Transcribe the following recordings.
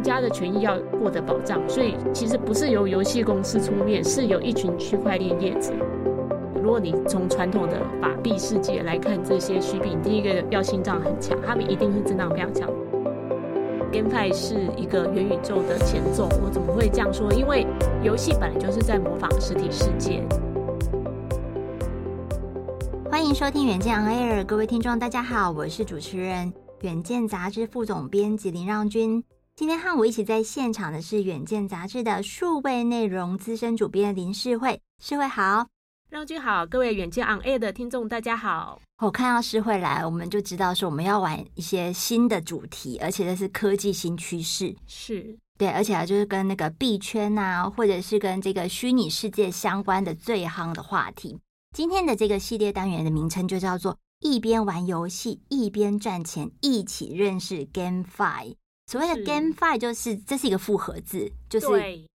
玩家的权益要获得保障，所以其实不是由游戏公司出面，是由一群区块链业者。如果你从传统的法币世界来看这些虚币，第一个要心脏很强，他们一定是智囊非常强。GameFi 是一个元宇宙的前奏，我怎么会这样说？因为游戏本来就是在模仿实体世界。欢迎收听远见 On Air，各位听众大家好，我是主持人远见杂志副总编辑林让君。今天和我一起在现场的是远见杂志的数位内容资深主编林世慧，世慧好。让君好，各位远见 On Air 的听众，大家好。我看到世慧来，我们就知道说我们要玩一些新的主题，而且这是科技新趋势，是对，而且啊，就是跟那个币圈啊，或者是跟这个虚拟世界相关的最夯的话题。今天的这个系列单元的名称就叫做“一边玩游戏一边赚钱，一起认识 GameFi”。所谓的 GameFi 就是这是一个复合字，就是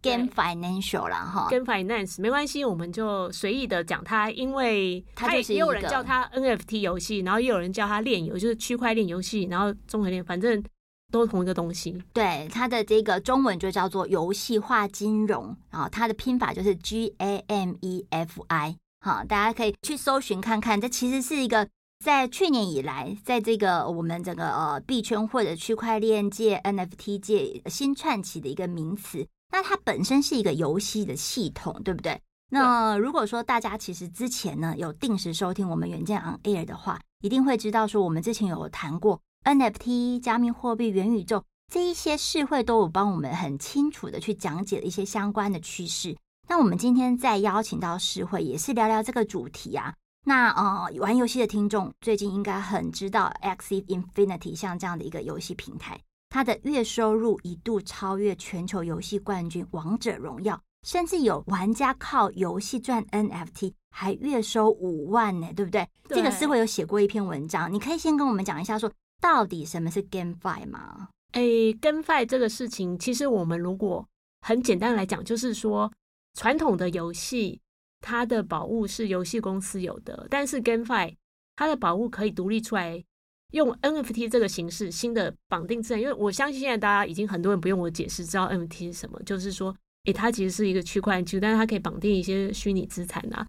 Game Financial 啦哈。Game Finance 没关系，我们就随意的讲它，因为它也有人叫它 NFT 游戏，然后也有人叫它链游，就是区块链游戏，然后综合链，反正都是同一个东西。对，它的这个中文就叫做游戏化金融，然后它的拼法就是 G A M E F I。好，大家可以去搜寻看看，这其实是一个。在去年以来，在这个我们整个呃币圈或者区块链界、NFT 界新串起的一个名词，那它本身是一个游戏的系统，对不对？那如果说大家其实之前呢有定时收听我们远见 On Air 的话，一定会知道说我们之前有谈过 NFT、加密货币、元宇宙这一些，事会都有帮我们很清楚的去讲解了一些相关的趋势。那我们今天再邀请到世会，也是聊聊这个主题啊。那呃，玩游戏的听众最近应该很知道 Axie Infinity 像这样的一个游戏平台，它的月收入一度超越全球游戏冠军《王者荣耀》，甚至有玩家靠游戏赚 NFT 还月收五万呢，对不对？对。这个世慧有写过一篇文章，你可以先跟我们讲一下，说到底什么是 GameFi 吗？哎，GameFi 这个事情，其实我们如果很简单来讲，就是说传统的游戏。它的宝物是游戏公司有的，但是 GameFi 它的宝物可以独立出来，用 NFT 这个形式新的绑定资产。因为我相信现在大家已经很多人不用我解释，知道 NFT 是什么，就是说，诶，它其实是一个区块链技术，但是它可以绑定一些虚拟资产啊。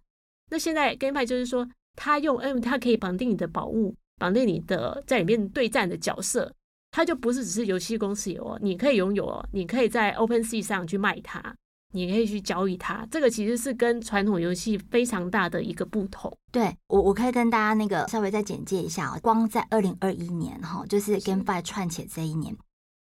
那现在 GameFi 就是说，它用 NFT 它可以绑定你的宝物，绑定你的在里面对战的角色，它就不是只是游戏公司有哦，你可以拥有哦，你可以在 OpenSea 上去卖它。你可以去交易它，这个其实是跟传统游戏非常大的一个不同。对，我，我可以跟大家那个稍微再简介一下哦，光在二零二一年哈，就是 GameFi 串起这一年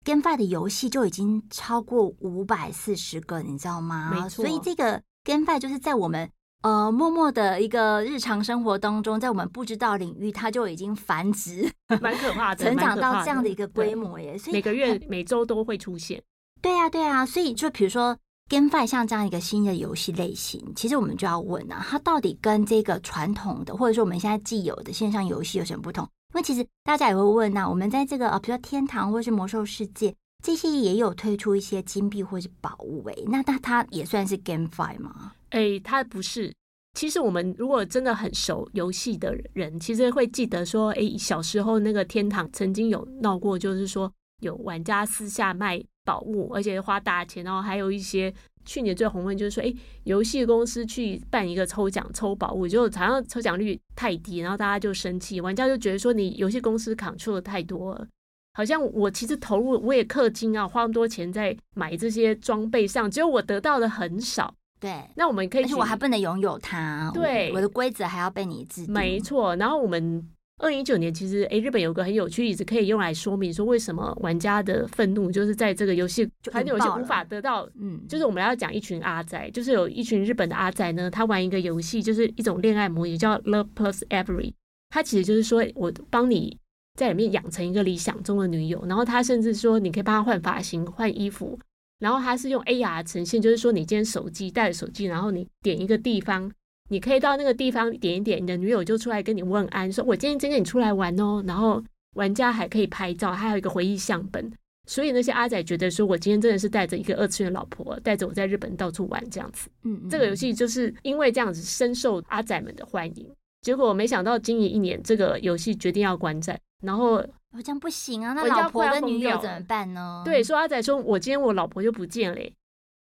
，GameFi 的游戏就已经超过五百四十个，你知道吗？没错。所以这个 GameFi 就是在我们呃默默的一个日常生活当中，在我们不知道领域，它就已经繁殖，蛮可怕的，成长到这样的一个规模耶。所以每个月、每周都会出现。对啊，对啊。所以就比如说。GameFi 像这样一个新的游戏类型，其实我们就要问啊，它到底跟这个传统的或者说我们现在既有的线上游戏有什么不同？因为其实大家也会问呐、啊，我们在这个啊，比如说天堂或是魔兽世界这些也有推出一些金币或是宝物诶，那那它也算是 GameFi 吗？诶，它不是。其实我们如果真的很熟游戏的人，其实会记得说，诶，小时候那个天堂曾经有闹过，就是说有玩家私下卖。宝物，而且花大钱，然后还有一些去年最红的就是说，哎，游戏公司去办一个抽奖抽宝物，就好像抽奖率太低，然后大家就生气，玩家就觉得说你游戏公司 control 的太多了，好像我其实投入我也氪金啊，花那么多钱在买这些装备上，只有我得到的很少。对，那我们可以，而且我还不能拥有它，对，我，我的规则还要被你制定。没错，然后我们。二零一九年，其实诶，日本有个很有趣例子，可以用来说明说为什么玩家的愤怒就是在这个游戏，很多游戏无法得到。嗯，就是我们要讲一群阿仔，就是有一群日本的阿仔呢，他玩一个游戏，就是一种恋爱模拟，叫 Love Plus Every。他其实就是说我帮你在里面养成一个理想中的女友，然后他甚至说你可以帮他换发型、换衣服，然后他是用 AR 呈现，就是说你今天手机带着手机，然后你点一个地方，你可以到那个地方点一点，你的女友就出来跟你问安，说我今天真跟你出来玩哦，然后玩家还可以拍照，还有一个回忆相本，所以那些阿仔觉得说我今天真的是带着一个二次元老婆，带着我在日本到处玩这样子，嗯，嗯，这个游戏就是因为这样子深受阿仔们的欢迎。结果没想到经营一年，这个游戏决定要关站，然后这样不行啊！那老婆跟女友怎么办呢？对，说阿仔说，我今天我老婆就不见了，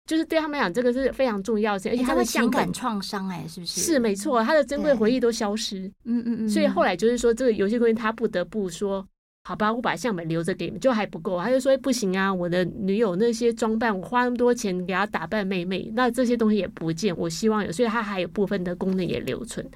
就是对他们来讲，这个是非常重要的，而且他的情感创伤，哎，是不是？是没错，他的珍贵回忆都消失。嗯嗯嗯。所以后来就是说，这个游戏公司他不得不说，好吧，我把相本留着给你们，就还不够，他就说不行啊，我的女友那些装扮，我花那么多钱给她打扮妹妹，那这些东西也不见，我希望有，所以他还有部分的功能也留存。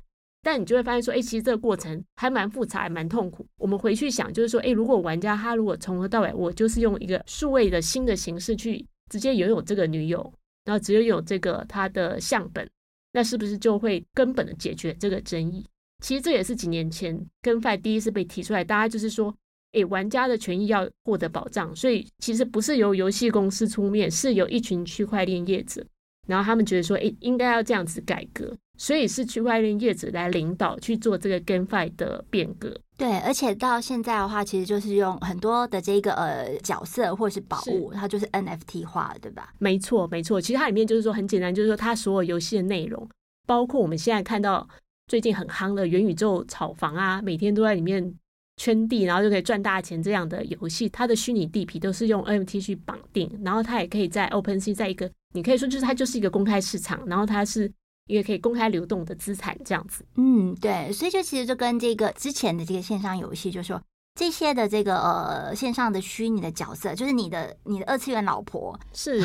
但你就会发现说，哎，其实这个过程还蛮复杂，还蛮痛苦。我们回去想，就是说，哎，如果玩家他如果从头到尾，我就是用一个数位的新的形式去直接拥有这个女友，然后只拥有这个他的相本，那是不是就会根本的解决这个争议？其实这也是几年前 GameFi 第一次被提出来，大家就是说，哎，玩家的权益要获得保障，所以其实不是由游戏公司出面，是由一群区块链业者，然后他们觉得说，哎，应该要这样子改革。所以是区块链业者来领导去做这个 GameFi 的变革。对，而且到现在的话，其实就是用很多的这个呃角色或者是宝物，它就是 NFT 化，对吧？没错，没错。其实它里面就是说很简单，就是说它所有游戏的内容，包括我们现在看到最近很夯的元宇宙炒房啊，每天都在里面圈地，然后就可以赚大钱这样的游戏，它的虚拟地皮都是用 NFT 去绑定，然后它也可以在 OpenSea，在一个你可以说就是它就是一个公开市场，然后它是。也可以公开流动的资产这样子，嗯，对，所以就其实就跟这个之前的这个线上游戏，就是说这些的这个呃线上的虚拟的角色，就是你的你的二次元老婆，是，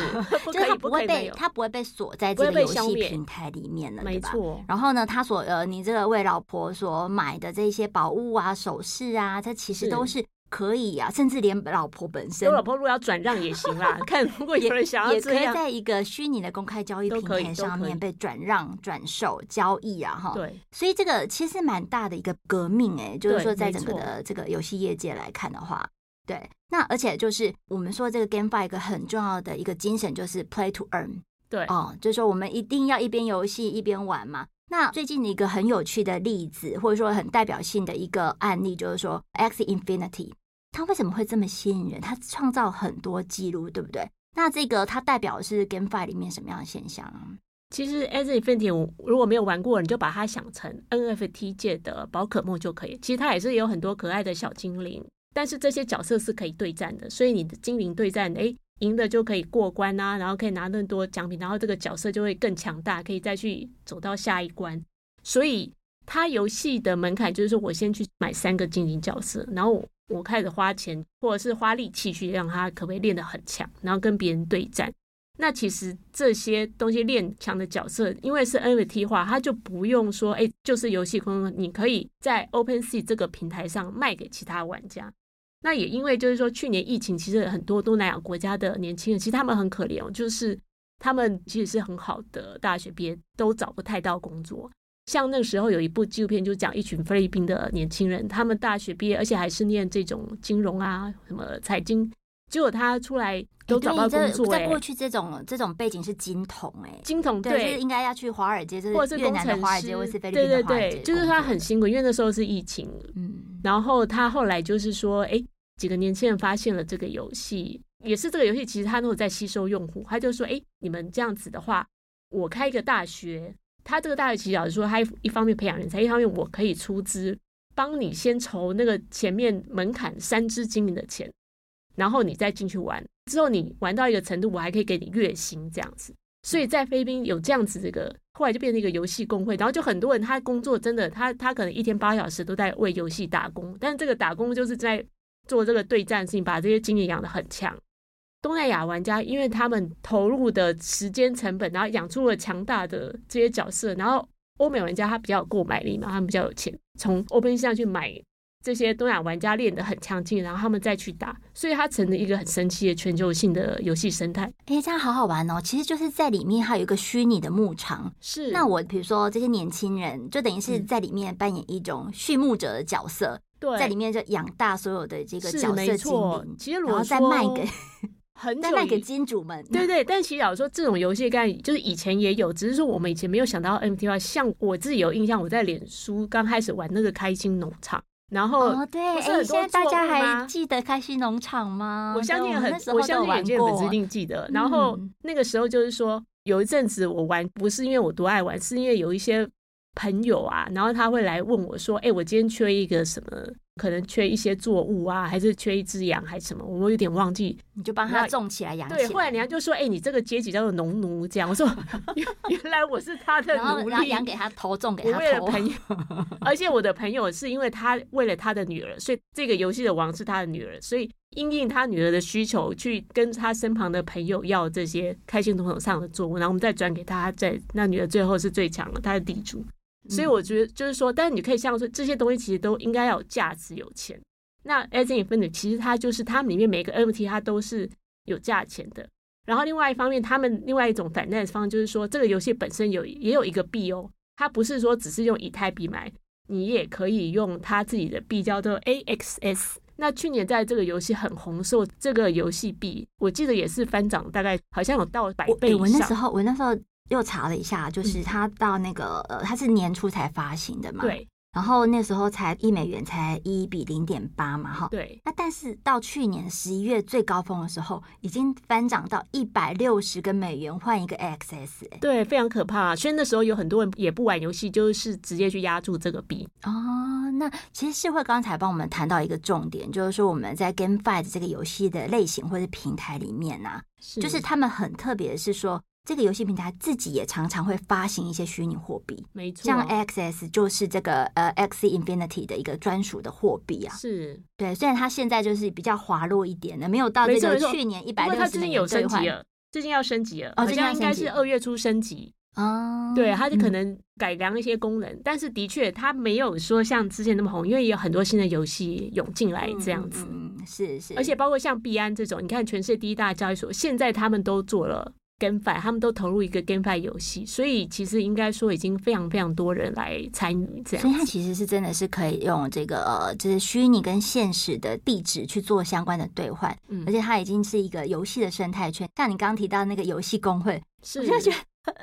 就是他不会被他不会被锁在这个游戏平台里面了，对吧？没错。然后呢，他所呃你这个为老婆所买的这些宝物啊、首饰啊，这其实都是。可以呀、啊，甚至连老婆本身，我老婆如果要转让也行啦。看如果有人想要也，也可以在一个虚拟的公开交易平台上面被转让、转售、交易啊，哈。对，所以这个其实蛮大的一个革命哎、欸，就是说在整个的这个游戏业界来看的话，对。那而且就是我们说这个 GameFi 一个很重要的一个精神就是 Play to Earn，对，哦、嗯，就是说我们一定要一边游戏一边玩嘛。那最近的一个很有趣的例子，或者说很代表性的一个案例，就是说 X Infinity，它为什么会这么吸引人？它创造很多记录，对不对？那这个它代表的是 GameFi 里面什么样的现象？其实 X Infinity，如果没有玩过，你就把它想成 NFT 界的宝可梦就可以。其实它也是有很多可爱的小精灵，但是这些角色是可以对战的，所以你的精灵对战，诶。赢的就可以过关啊，然后可以拿更多奖品，然后这个角色就会更强大，可以再去走到下一关。所以它游戏的门槛就是说我先去买三个精灵角色，然后我，开始花钱或者是花力气去让它可不可以练得很强，然后跟别人对战。那其实这些东西练强的角色，因为是 NFT 化，它就不用说哎，就是游戏空间，你可以在 OpenSea 这个平台上卖给其他玩家。那也因为就是说，去年疫情，其实很多东南亚国家的年轻人，其实他们很可怜哦，就是他们其实是很好的大学毕业，都找不太到工作。像那个时候有一部纪录片，就讲一群菲律宾的年轻人，他们大学毕业，而且还是念这种金融啊、什么财经，结果他出来都找不到工作。在过去，这种这种背景是金童哎，金童对，就是应该要去华尔街，或者是越南的华尔街，或是菲律宾的华尔街。对对对，就是他很辛苦，因为那时候是疫情，嗯，然后他后来就是说，哎。几个年轻人发现了这个游戏，也是这个游戏，其实他都有在吸收用户。他就说：“哎，你们这样子的话，我开一个大学，他这个大学其实老实说，他一方面培养人才，一方面我可以出资帮你先筹那个前面门槛三只精灵的钱，然后你再进去玩。之后你玩到一个程度，我还可以给你月薪这样子。所以在菲律宾有这样子这个，后来就变成一个游戏公会，然后就很多人他工作真的，他他可能一天八小时都在为游戏打工，但是这个打工就是在。做这个对战性，把这些精灵养得很强。东南亚玩家因为他们投入的时间成本，然后养出了强大的这些角色，然后欧美玩家他比较有购买力嘛，他们比较有钱，从 OpenSea 上去买这些东亚玩家练得很强劲，然后他们再去打，所以它成了一个很神奇的全球性的游戏生态。哎，这样好好玩哦！其实就是在里面还有一个虚拟的牧场。是，那我比如说这些年轻人，就等于是在里面扮演一种畜牧者的角色。对，在里面就养大所有的这个角色精灵，其实然后再卖给很 再卖给金主们。对对，但其实老实说，这种游戏概念就是以前也有，只是说我们以前没有想到 MTY。像我自己有印象，我在脸书刚开始玩那个开心农场。然后哦，对，哎，现在大家还记得开心农场吗？我相信很，我相信眼见粉丝一定记得。然后那个时候就是说，有一阵子我玩，不是因为我多爱玩，是因为有一些朋友啊，然后他会来问我说：“哎，我今天缺一个什么？”可能缺一些作物啊，还是缺一只羊，还是什么？我有点忘记。你就帮他种起来，养起来。对，后来人家就说：“哎、欸，你这个阶级叫做农奴。”这样我说：“原 原来我是他的奴隶。”然后养给他投，种给他投。为了朋友，而且我的朋友是因为他为了他的女儿，所以这个游戏的王是他的女儿，所以因应他女儿的需求，去跟他身旁的朋友要这些开心农场上的作物，然后我们再转给他，在那女儿最后是最强的，他的地主。所以我觉得就是说，但是你可以像说这些东西其实都应该要有价值、有钱。那 Axie Infinity 其实它就是它们里面每个 NFT 它都是有价钱的。然后另外一方面，他们另外一种 finance 方就是说，这个游戏本身有也有一个币哦，它不是说只是用以太币买，你也可以用它自己的币叫做 AXS。那去年在这个游戏很红，时候这个游戏币我记得也是翻涨，大概好像有到百倍以上。我那时候，我那时候。又查了一下，就是它到那个呃，它是年初才发行的嘛，对。然后那时候才一美元才一比零点八嘛，哈，对。那但是到去年十一月最高峰的时候，已经翻涨到一百六十个美元换一个 XS，对，非常可怕。所以那时候有很多人也不玩游戏，就是直接去压住这个币。哦，那其实是会刚才帮我们谈到一个重点，就是说我们在 GameFi 这个游戏的类型或者平台里面呢、就是他们很特别的是说。这个游戏平台自己也常常会发行一些虚拟货币，没错，像 XS 就是这个呃 Axie Infinity 的一个专属的货币啊，是。对，虽然它现在就是比较滑落一点的，没有到这个去年一百六十美元兑换，最近要升级了，哦，好像应该是二月初升级哦，对，它就可能改良一些功能，嗯、但是的确它没有说像之前那么红，因为有很多新的游戏涌进来这样子，嗯，是是，而且包括像币安这种，你看全世界第一大交易所，现在他们都做了。GameFi 他们都投入一个 GameFi 游戏，所以其实应该说已经非常非常多人来参与这样。所以它其实是真的是可以用这个呃，就是虚拟跟现实的地址去做相关的兑换，嗯，而且它已经是一个游戏的生态圈。像你刚刚提到那个游戏工会，是我就觉得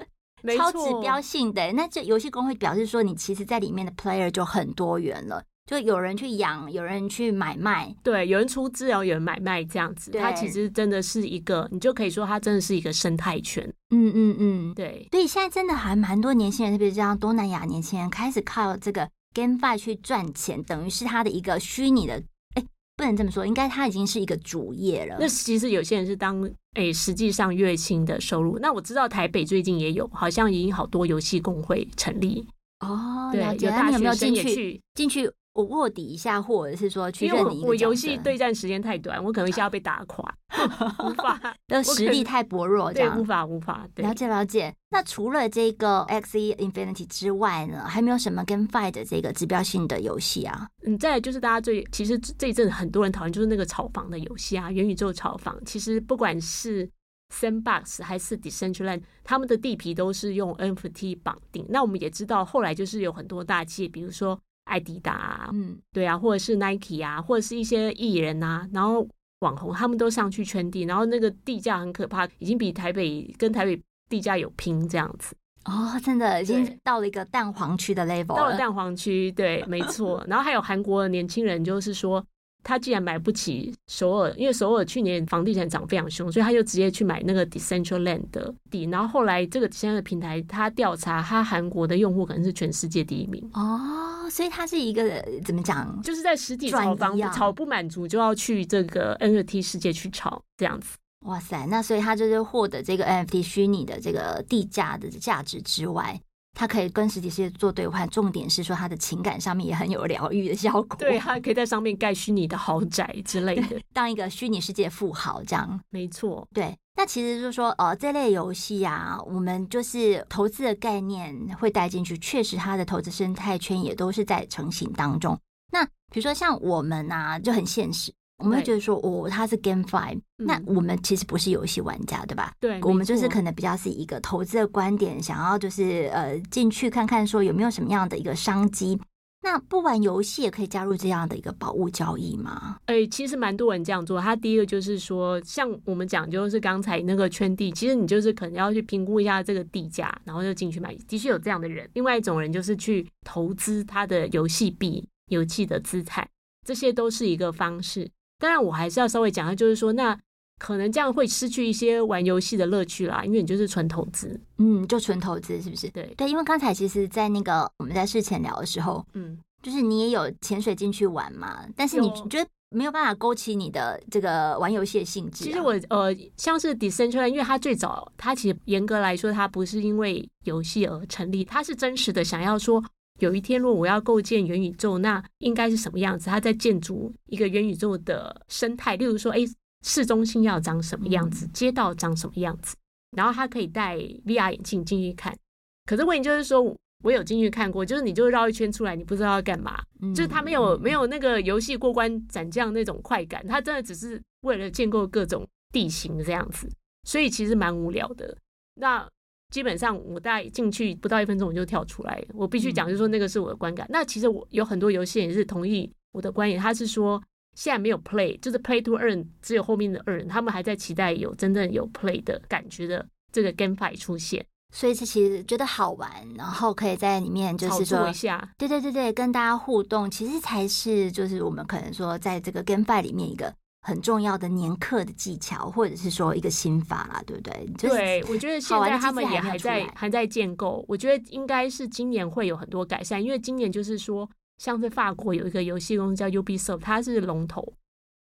超指标性的。那这游戏工会表示说，你其实在里面的 player 就很多元了。就有人去养，有人去买卖，对，有人出资，然后有人买卖，这样子，它其实真的是一个，你就可以说它真的是一个生态圈。嗯嗯嗯，对。所以现在真的还蛮多年轻人，特别是像东南亚年轻人，开始靠这个 GameFi 去赚钱，等于是他的一个虚拟的，哎，不能这么说，应该他已经是一个主业了。那其实有些人是当，哎，实际上月薪的收入。那我知道台北最近也有，好像已经好多游戏公会成立。哦，对，有大学生也去进去。我卧底一下，或者是说去认你。我游戏对战时间太短，我可能一下要被打垮，无法。的实力太薄弱，这样对，无法无法。对，了解了解。那除了这个 Axie Infinity 之外呢，还没有什么 GameFi 的这个指标性的游戏啊？嗯，再来就是大家最其实这一阵很多人讨论就是那个炒房的游戏啊，元宇宙炒房。其实不管是 Sandbox 还是 Decentraland，他们的地皮都是用 NFT 绑定。那我们也知道，后来就是有很多大企业，比如说。艾迪达，嗯，对啊，或者是 Nike 啊，或者是一些艺人啊，然后网红他们都上去圈地，然后那个地价很可怕，已经比台北跟台北地价有拼这样子哦，真的已经到了一个蛋黄区的 level，到了蛋黄区，对，没错。然后还有韩国的年轻人，就是说。他既然买不起首尔，因为首尔去年房地产涨非常凶，所以他就直接去买那个 Decentraland 的地。然后后来这个现在的平台，他调查他韩国的用户可能是全世界第一名哦，所以他是一个怎么讲？就是在实体炒房炒不满足，就要去这个 NFT 世界去炒这样子。哇塞，那所以他就是获得这个 NFT 虚拟的这个地价的价值之外。它可以跟实体世界做兑换，重点是说他的情感上面也很有疗愈的效果。对，他可以在上面盖虚拟的豪宅之类的，当一个虚拟世界富豪这样。没错，对。那其实就是说，呃，这类游戏啊，我们就是投资的概念会带进去，确实它的投资生态圈也都是在成型当中。那比如说像我们啊，就很现实。我们会觉得说，哦，他是 GameFi，嗯，那我们其实不是游戏玩家，对吧？对，我们就是可能比较是一个投资的观点，想要就是呃进去看看说有没有什么样的一个商机。那不玩游戏也可以加入这样的一个宝物交易吗？哎、欸，其实蛮多人这样做。他第一个就是说，像我们讲，就是刚才那个圈地，其实你就是可能要去评估一下这个地价，然后就进去买。的确有这样的人。另外一种人就是去投资他的游戏币、游戏的资产，这些都是一个方式。当然，我还是要稍微讲一下，就是说那。可能这样会失去一些玩游戏的乐趣啦，因为你就是纯投资，嗯，就纯投资是不是？对对，因为刚才其实，在那个我们在事前聊的时候，嗯，就是你也有潜水进去玩嘛，但是你觉得没有办法勾起你的这个玩游戏的兴致啊。其实我呃，像是 Decentraland，因为它最早它其实严格来说，它不是因为游戏而成立，它是真实的想要说，有一天如果我要构建元宇宙，那应该是什么样子？它在建筑一个元宇宙的生态，例如说，哎。市中心要长什么样子，街道长什么样子，然后他可以戴 VR 眼镜进去看。可是问题就是说，我有进去看过，就是你就绕一圈出来，你不知道要干嘛，就是他没有没有那个游戏过关斩将那种快感，他真的只是为了建构各种地形这样子，所以其实蛮无聊的。那基本上我大概进去不到一分钟我就跳出来，我必须讲就是说那个是我的观感。那其实我有很多游戏也是同意我的观点，他是说。现在没有 play，就是 play to earn，只有后面的 earn，他们还在期待有真正有 play 的感觉的这个 GameFi 出现，所以是其实觉得好玩，然后可以在里面就是说一下，对对对对，跟大家互动，其实才是就是我们可能说在这个 GameFi 里面一个很重要的年课的技巧，或者是说一个心法啦，对不对？就是、对，我觉得现在他们也还在还在建构，我觉得应该是今年会有很多改善，因为今年就是说。像是法国有一个游戏公司叫 Ubisoft，它是龙头，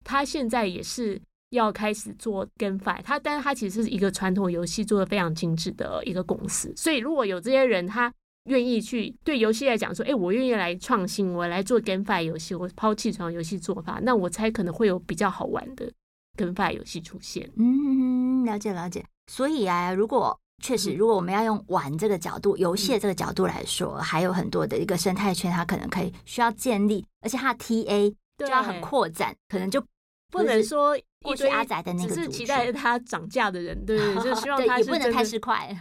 它现在也是要开始做 GameFi，它但是它其实是一个传统游戏做的非常精致的一个公司，所以如果有这些人，他愿意去对游戏来讲说，哎，我愿意来创新，我来做 GameFi 游戏，我抛弃传统游戏做法，那我猜可能会有比较好玩的 GameFi 游戏出现。嗯，了解了解。所以啊，如果确实，如果我们要用玩这个角度、游戏的这个角度来说，嗯、还有很多的一个生态圈，它可能可以需要建立，而且它的 TA 就要很扩展，可能就不，能说过去阿宅的那个，只是期待它涨价的人，对，就希望 它也不能太市侩。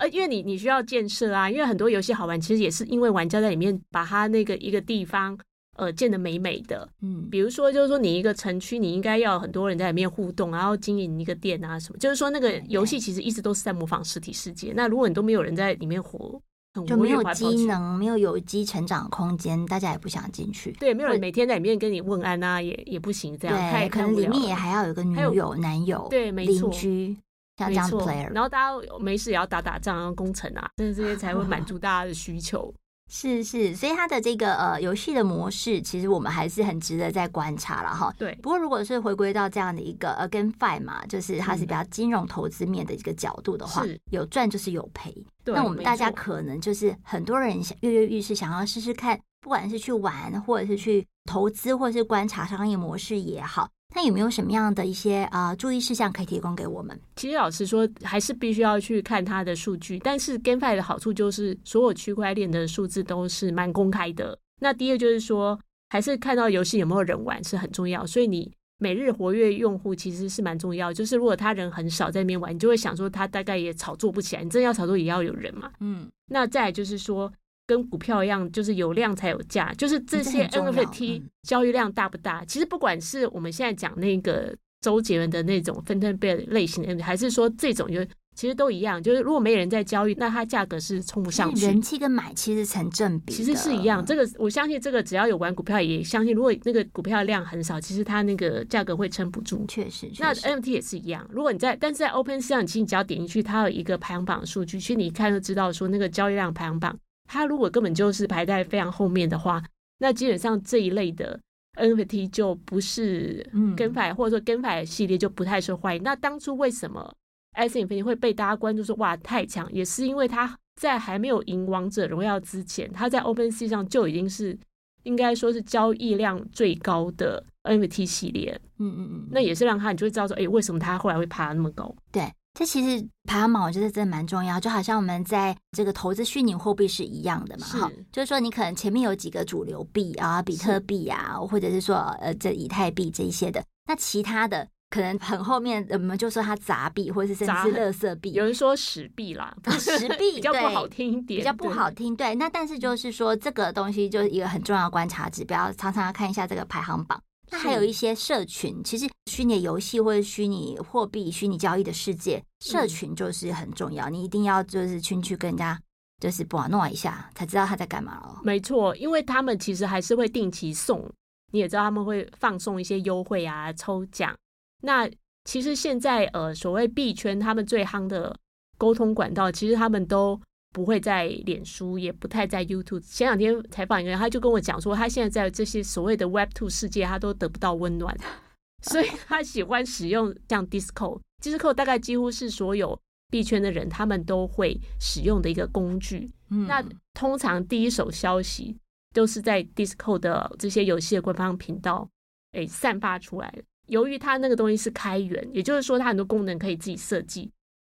呃，因为你你需要建设啊，因为很多游戏好玩，其实也是因为玩家在里面把它那个一个地方。呃，建的美美的，嗯，比如说，就是说，你一个城区，你应该要很多人在里面互动，然后经营一个店啊什么，就是说，那个游戏其实一直都是在模仿实体世界。那如果你都没有人在里面活，很就没有机能，没有有机成长空间，大家也不想进去。对，没有人每天在里面跟你问安啊，也也不行，这样对可能里面也还要有个女友、男友，对，没错，邻居像这样 player，然后大家没事也要打打仗啊，攻城啊，但是这些才会满足大家的需求。是是，所以它的这个呃游戏的模式，其实我们还是很值得再观察了哈。对。不过如果是回归到这样的一个呃 GameFi 嘛，就是它是比较金融投资面的一个角度的话，有赚就是有赔。对。那我们大家可能就是很多人想跃跃欲试，想要试试看，不管是去玩，或者是去投资，或者是观察商业模式也好。那有没有什么样的一些啊、呃、注意事项可以提供给我们？其实老实说，还是必须要去看它的数据。但是 GameFi 的好处就是，所有区块链的数字都是蛮公开的。那第一个就是说，还是看到游戏有没有人玩是很重要。所以你每日活跃用户其实是蛮重要。就是如果他人很少在那边玩，你就会想说他大概也炒作不起来。你真的要炒作也要有人嘛。嗯。那再来就是说。跟股票一样，就是有量才有价，就是这些 NFT 交易量大不大？其实不管是我们现在讲那个周杰伦的那种 Bear 类型的还是说这种，就其实都一样。就是如果没人在交易，那它价格是冲不上去。人气跟买气是成正比，其实是一样。这个我相信，这个只要有玩股票，也相信，如果那个股票量很少，其实它那个价格会撑不住。确实，那 NFT 也是一样。如果你在，但是在 Open 市场，其实你只要点进去，它有一个排行榜的数据，其实你一看就知道说那个交易量排行榜。它如果根本就是排在非常后面的话，那基本上这一类的 NFT 就不是 GameFi，或者说 GameFi 系列就不太受欢迎。那当初为什么 Axie Infinity 会被大家关注说哇太强，也是因为它在还没有赢王者荣耀之前，它在 OpenSea 上就已经是应该说是交易量最高的 NFT 系列。嗯嗯嗯，那也是让他你就会知道说，哎，为什么他后来会爬那么高？对。这其实排行榜我觉得真的蛮重要，就好像我们在这个投资虚拟货币是一样的嘛，哈，就是说你可能前面有几个主流币啊，比特币啊，或者是说呃这以太币这一些的，那其他的可能很后面，我们就说它杂币，或者是甚至是垃圾币。有人说屎币啦，屎 币比较不好听一点，比较不好听。对，那但是就是说，这个东西就是一个很重要的观察指标，常常要看一下这个排行榜。那还有一些社群，其实虚拟游戏或者虚拟货币、虚拟交易的世界，社群就是很重要。你一定要就是进去跟人家就是玩弄一下，才知道他在干嘛哦。没错，因为他们其实还是会定期送，你也知道他们会放送一些优惠啊、抽奖。那其实现在呃，所谓币圈他们最夯的沟通管道，其实他们都不会在脸书，也不太在 YouTube。前两天采访一个人，他就跟我讲说，他现在在这些所谓的 Web Two 世界，他都得不到温暖，所以他喜欢使用像 Discord。Discord 大概几乎是所有币圈的人他们都会使用的一个工具。嗯，那通常第一手消息都是在 Discord 的这些游戏的官方频道诶散发出来的。由于它那个东西是开源，也就是说它很多功能可以自己设计。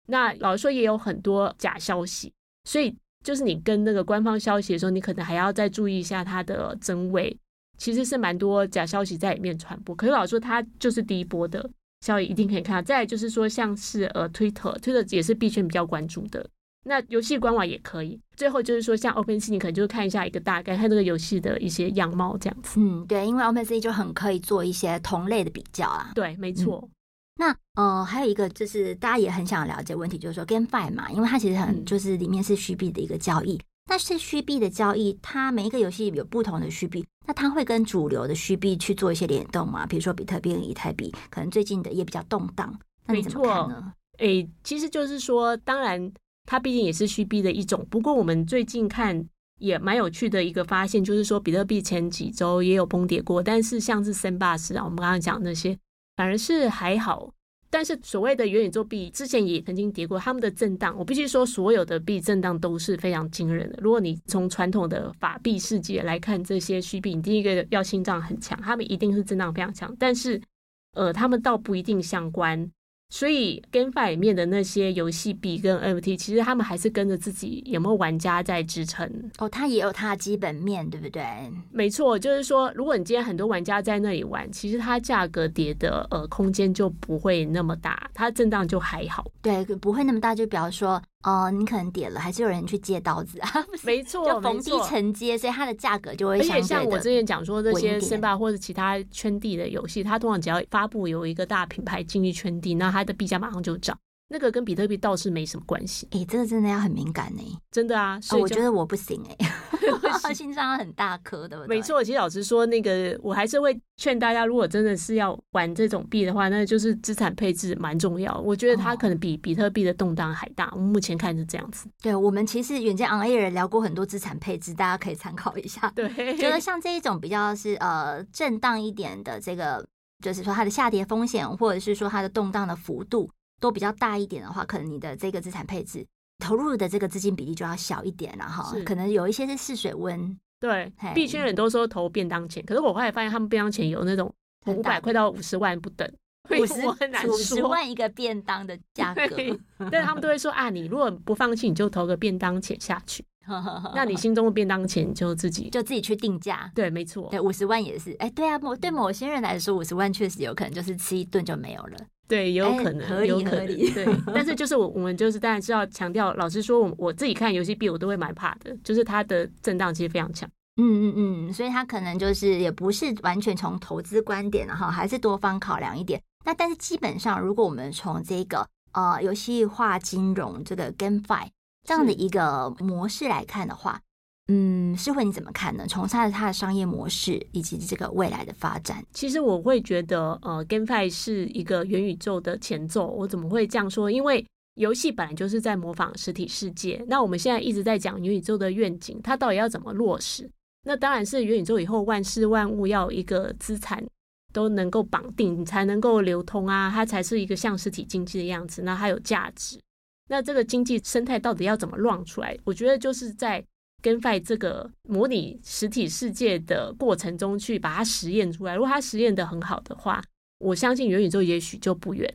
那老实说也有很多假消息，所以就是你跟那个官方消息的时候，你可能还要再注意一下它的真伪。其实是蛮多假消息在里面传播。可是老实说，它就是第一波的消息，一定可以看到。再来就是说，像是呃，Twitter，Twitter 也是币圈比较关注的。那游戏官网也可以。最后就是说，像 OpenSea，你可能就看一下一个大概，看这个游戏的一些样貌这样子。嗯，对，因为 OpenSea 就很可以做一些同类的比较啊。对，没错。嗯、那呃，还有一个就是大家也很想了解问题，就是说 GameFi 嘛，因为它其实很就是里面是虚币的一个交易。那、嗯、是虚币的交易，它每一个游戏有不同的虚币，那它会跟主流的虚币去做一些联动吗？比如说比特币跟以太币，可能最近的也比较动荡。那你怎么看呢？诶，其实就是说，当然。它毕竟也是虚币的一种，不过我们最近看也蛮有趣的一个发现，就是说比特币前几周也有崩跌过，但是像是 Sandbox 啊，我们刚刚讲那些反而是还好。但是所谓的元宇宙币之前也曾经跌过，他们的震荡，我必须说所有的币震荡都是非常惊人的。如果你从传统的法币世界来看这些虚币，你第一个要心脏很强，他们一定是震荡非常强，但是呃，他们倒不一定相关。所以，GameFi 里面的那些游戏币跟 NFT，其实他们还是跟着自己有没有玩家在支撑哦。它也有它的基本面，对不对？没错，就是说，如果你今天很多玩家在那里玩，其实它价格跌的呃空间就不会那么大，它震荡就还好。对，不会那么大，就比方说。哦，你可能点了，还是有人去借刀子啊？没错，就逢低承接，所以它的价格就会相对的。而且像我之前讲说，这些 Sandbox 或者其他圈地的游戏，它通常只要发布有一个大品牌进入圈地，那它的币价马上就涨。那个跟比特币倒是没什么关系。哎、欸，这个真的要很敏感呢、欸。真的啊，所以、哦、我觉得我不行哎、欸。心脏很大颗的，没错。其实老实说，那个我还是会劝大家，如果真的是要玩这种币的话，那就是资产配置蛮重要。我觉得它可能比比特币的动荡还大。我们目前看是这样子。对，我们其实远见 on air 聊过很多资产配置，大家可以参考一下。对，觉得像这一种比较是呃震荡一点的，这个就是说它的下跌风险，或者是说它的动荡的幅度都比较大一点的话，可能你的这个资产配置。投入的这个资金比例就要小一点了哈，可能有一些是试水温。对，币圈人都说投便当钱，可是我后来发现他们便当钱有那种五百块到五十万不等，五十五十万一个便当的价格，但是他们都会说啊，你如果不放弃，你就投个便当钱下去，那你心中的便当钱就自己就自己去定价。对，没错，对，五十万也是，哎，对啊，某对某些人来说，五十万确实有可能就是吃一顿就没有了。对，有可能，欸、有可能。对，但是就是我，我们就是当然是要强调，老实说，我我自己看游戏币，我都会蛮怕的，就是它的震荡其实非常强。嗯嗯嗯，所以它可能就是也不是完全从投资观点，然后还是多方考量一点。那但是基本上，如果我们从这个呃游戏化金融这个 GameFi 这样的一个模式来看的话。嗯，诗慧你怎么看呢？从它的它的商业模式以及这个未来的发展，其实我会觉得，呃，GameFi 是一个元宇宙的前奏。我怎么会这样说？因为游戏本来就是在模仿实体世界。那我们现在一直在讲元宇宙的愿景，它到底要怎么落实？那当然是元宇宙以后万事万物要一个资产都能够绑定，才能够流通啊，它才是一个像实体经济的样子，那它有价值。那这个经济生态到底要怎么乱出来？我觉得就是在。GameFi 这个模拟实体世界的过程中去把它实验出来，如果它实验得很好的话，我相信元宇宙也许就不远。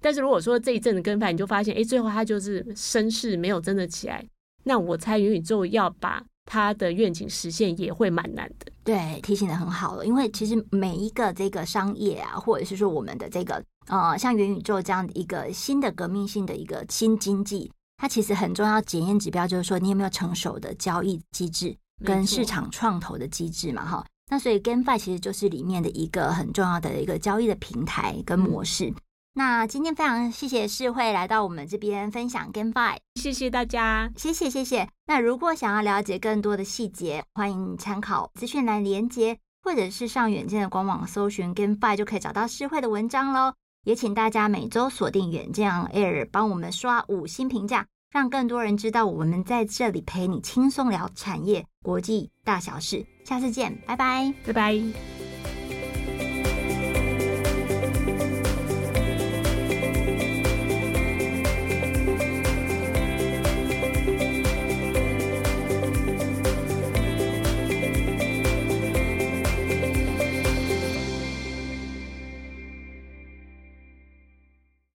但是如果说这一阵的跟飞你就发现，哎，最后它就是声势没有真的起来，那我猜元宇宙要把它的愿景实现也会蛮难的。对，提醒得很好了，因为其实每一个这个商业啊，或者是说我们的这个呃，像元宇宙这样的一个新的革命性的一个新经济，它其实很重要检验指标就是说你有没有成熟的交易机制跟市场创投的机制嘛，哈。那所以 GameFi 其实就是里面的一个很重要的一个交易的平台跟模式。嗯那今天非常谢谢世慧来到我们这边分享 GameFi，谢谢大家，谢谢谢谢。那如果想要了解更多的细节，欢迎参考资讯栏连接，或者是上远见的官网搜寻 GameFi 就可以找到世慧的文章喽。也请大家每周锁定远见 Air，帮我们刷五星评价，让更多人知道我们在这里陪你轻松聊产业国际大小事。下次见，拜拜，拜拜。